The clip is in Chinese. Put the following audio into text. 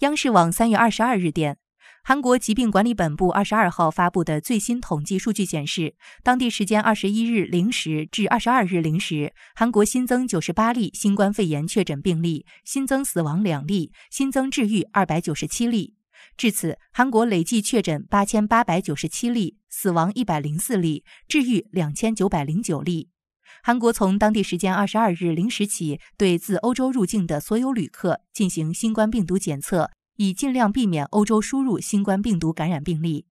央视网三月二十二日电。韩国疾病管理本部二十二号发布的最新统计数据显示，当地时间二十一日零时至二十二日零时，韩国新增九十八例新冠肺炎确诊病例，新增死亡两例，新增治愈二百九十七例。至此，韩国累计确诊八千八百九十七例，死亡一百零四例，治愈两千九百零九例。韩国从当地时间二十二日零时起，对自欧洲入境的所有旅客进行新冠病毒检测。以尽量避免欧洲输入新冠病毒感染病例。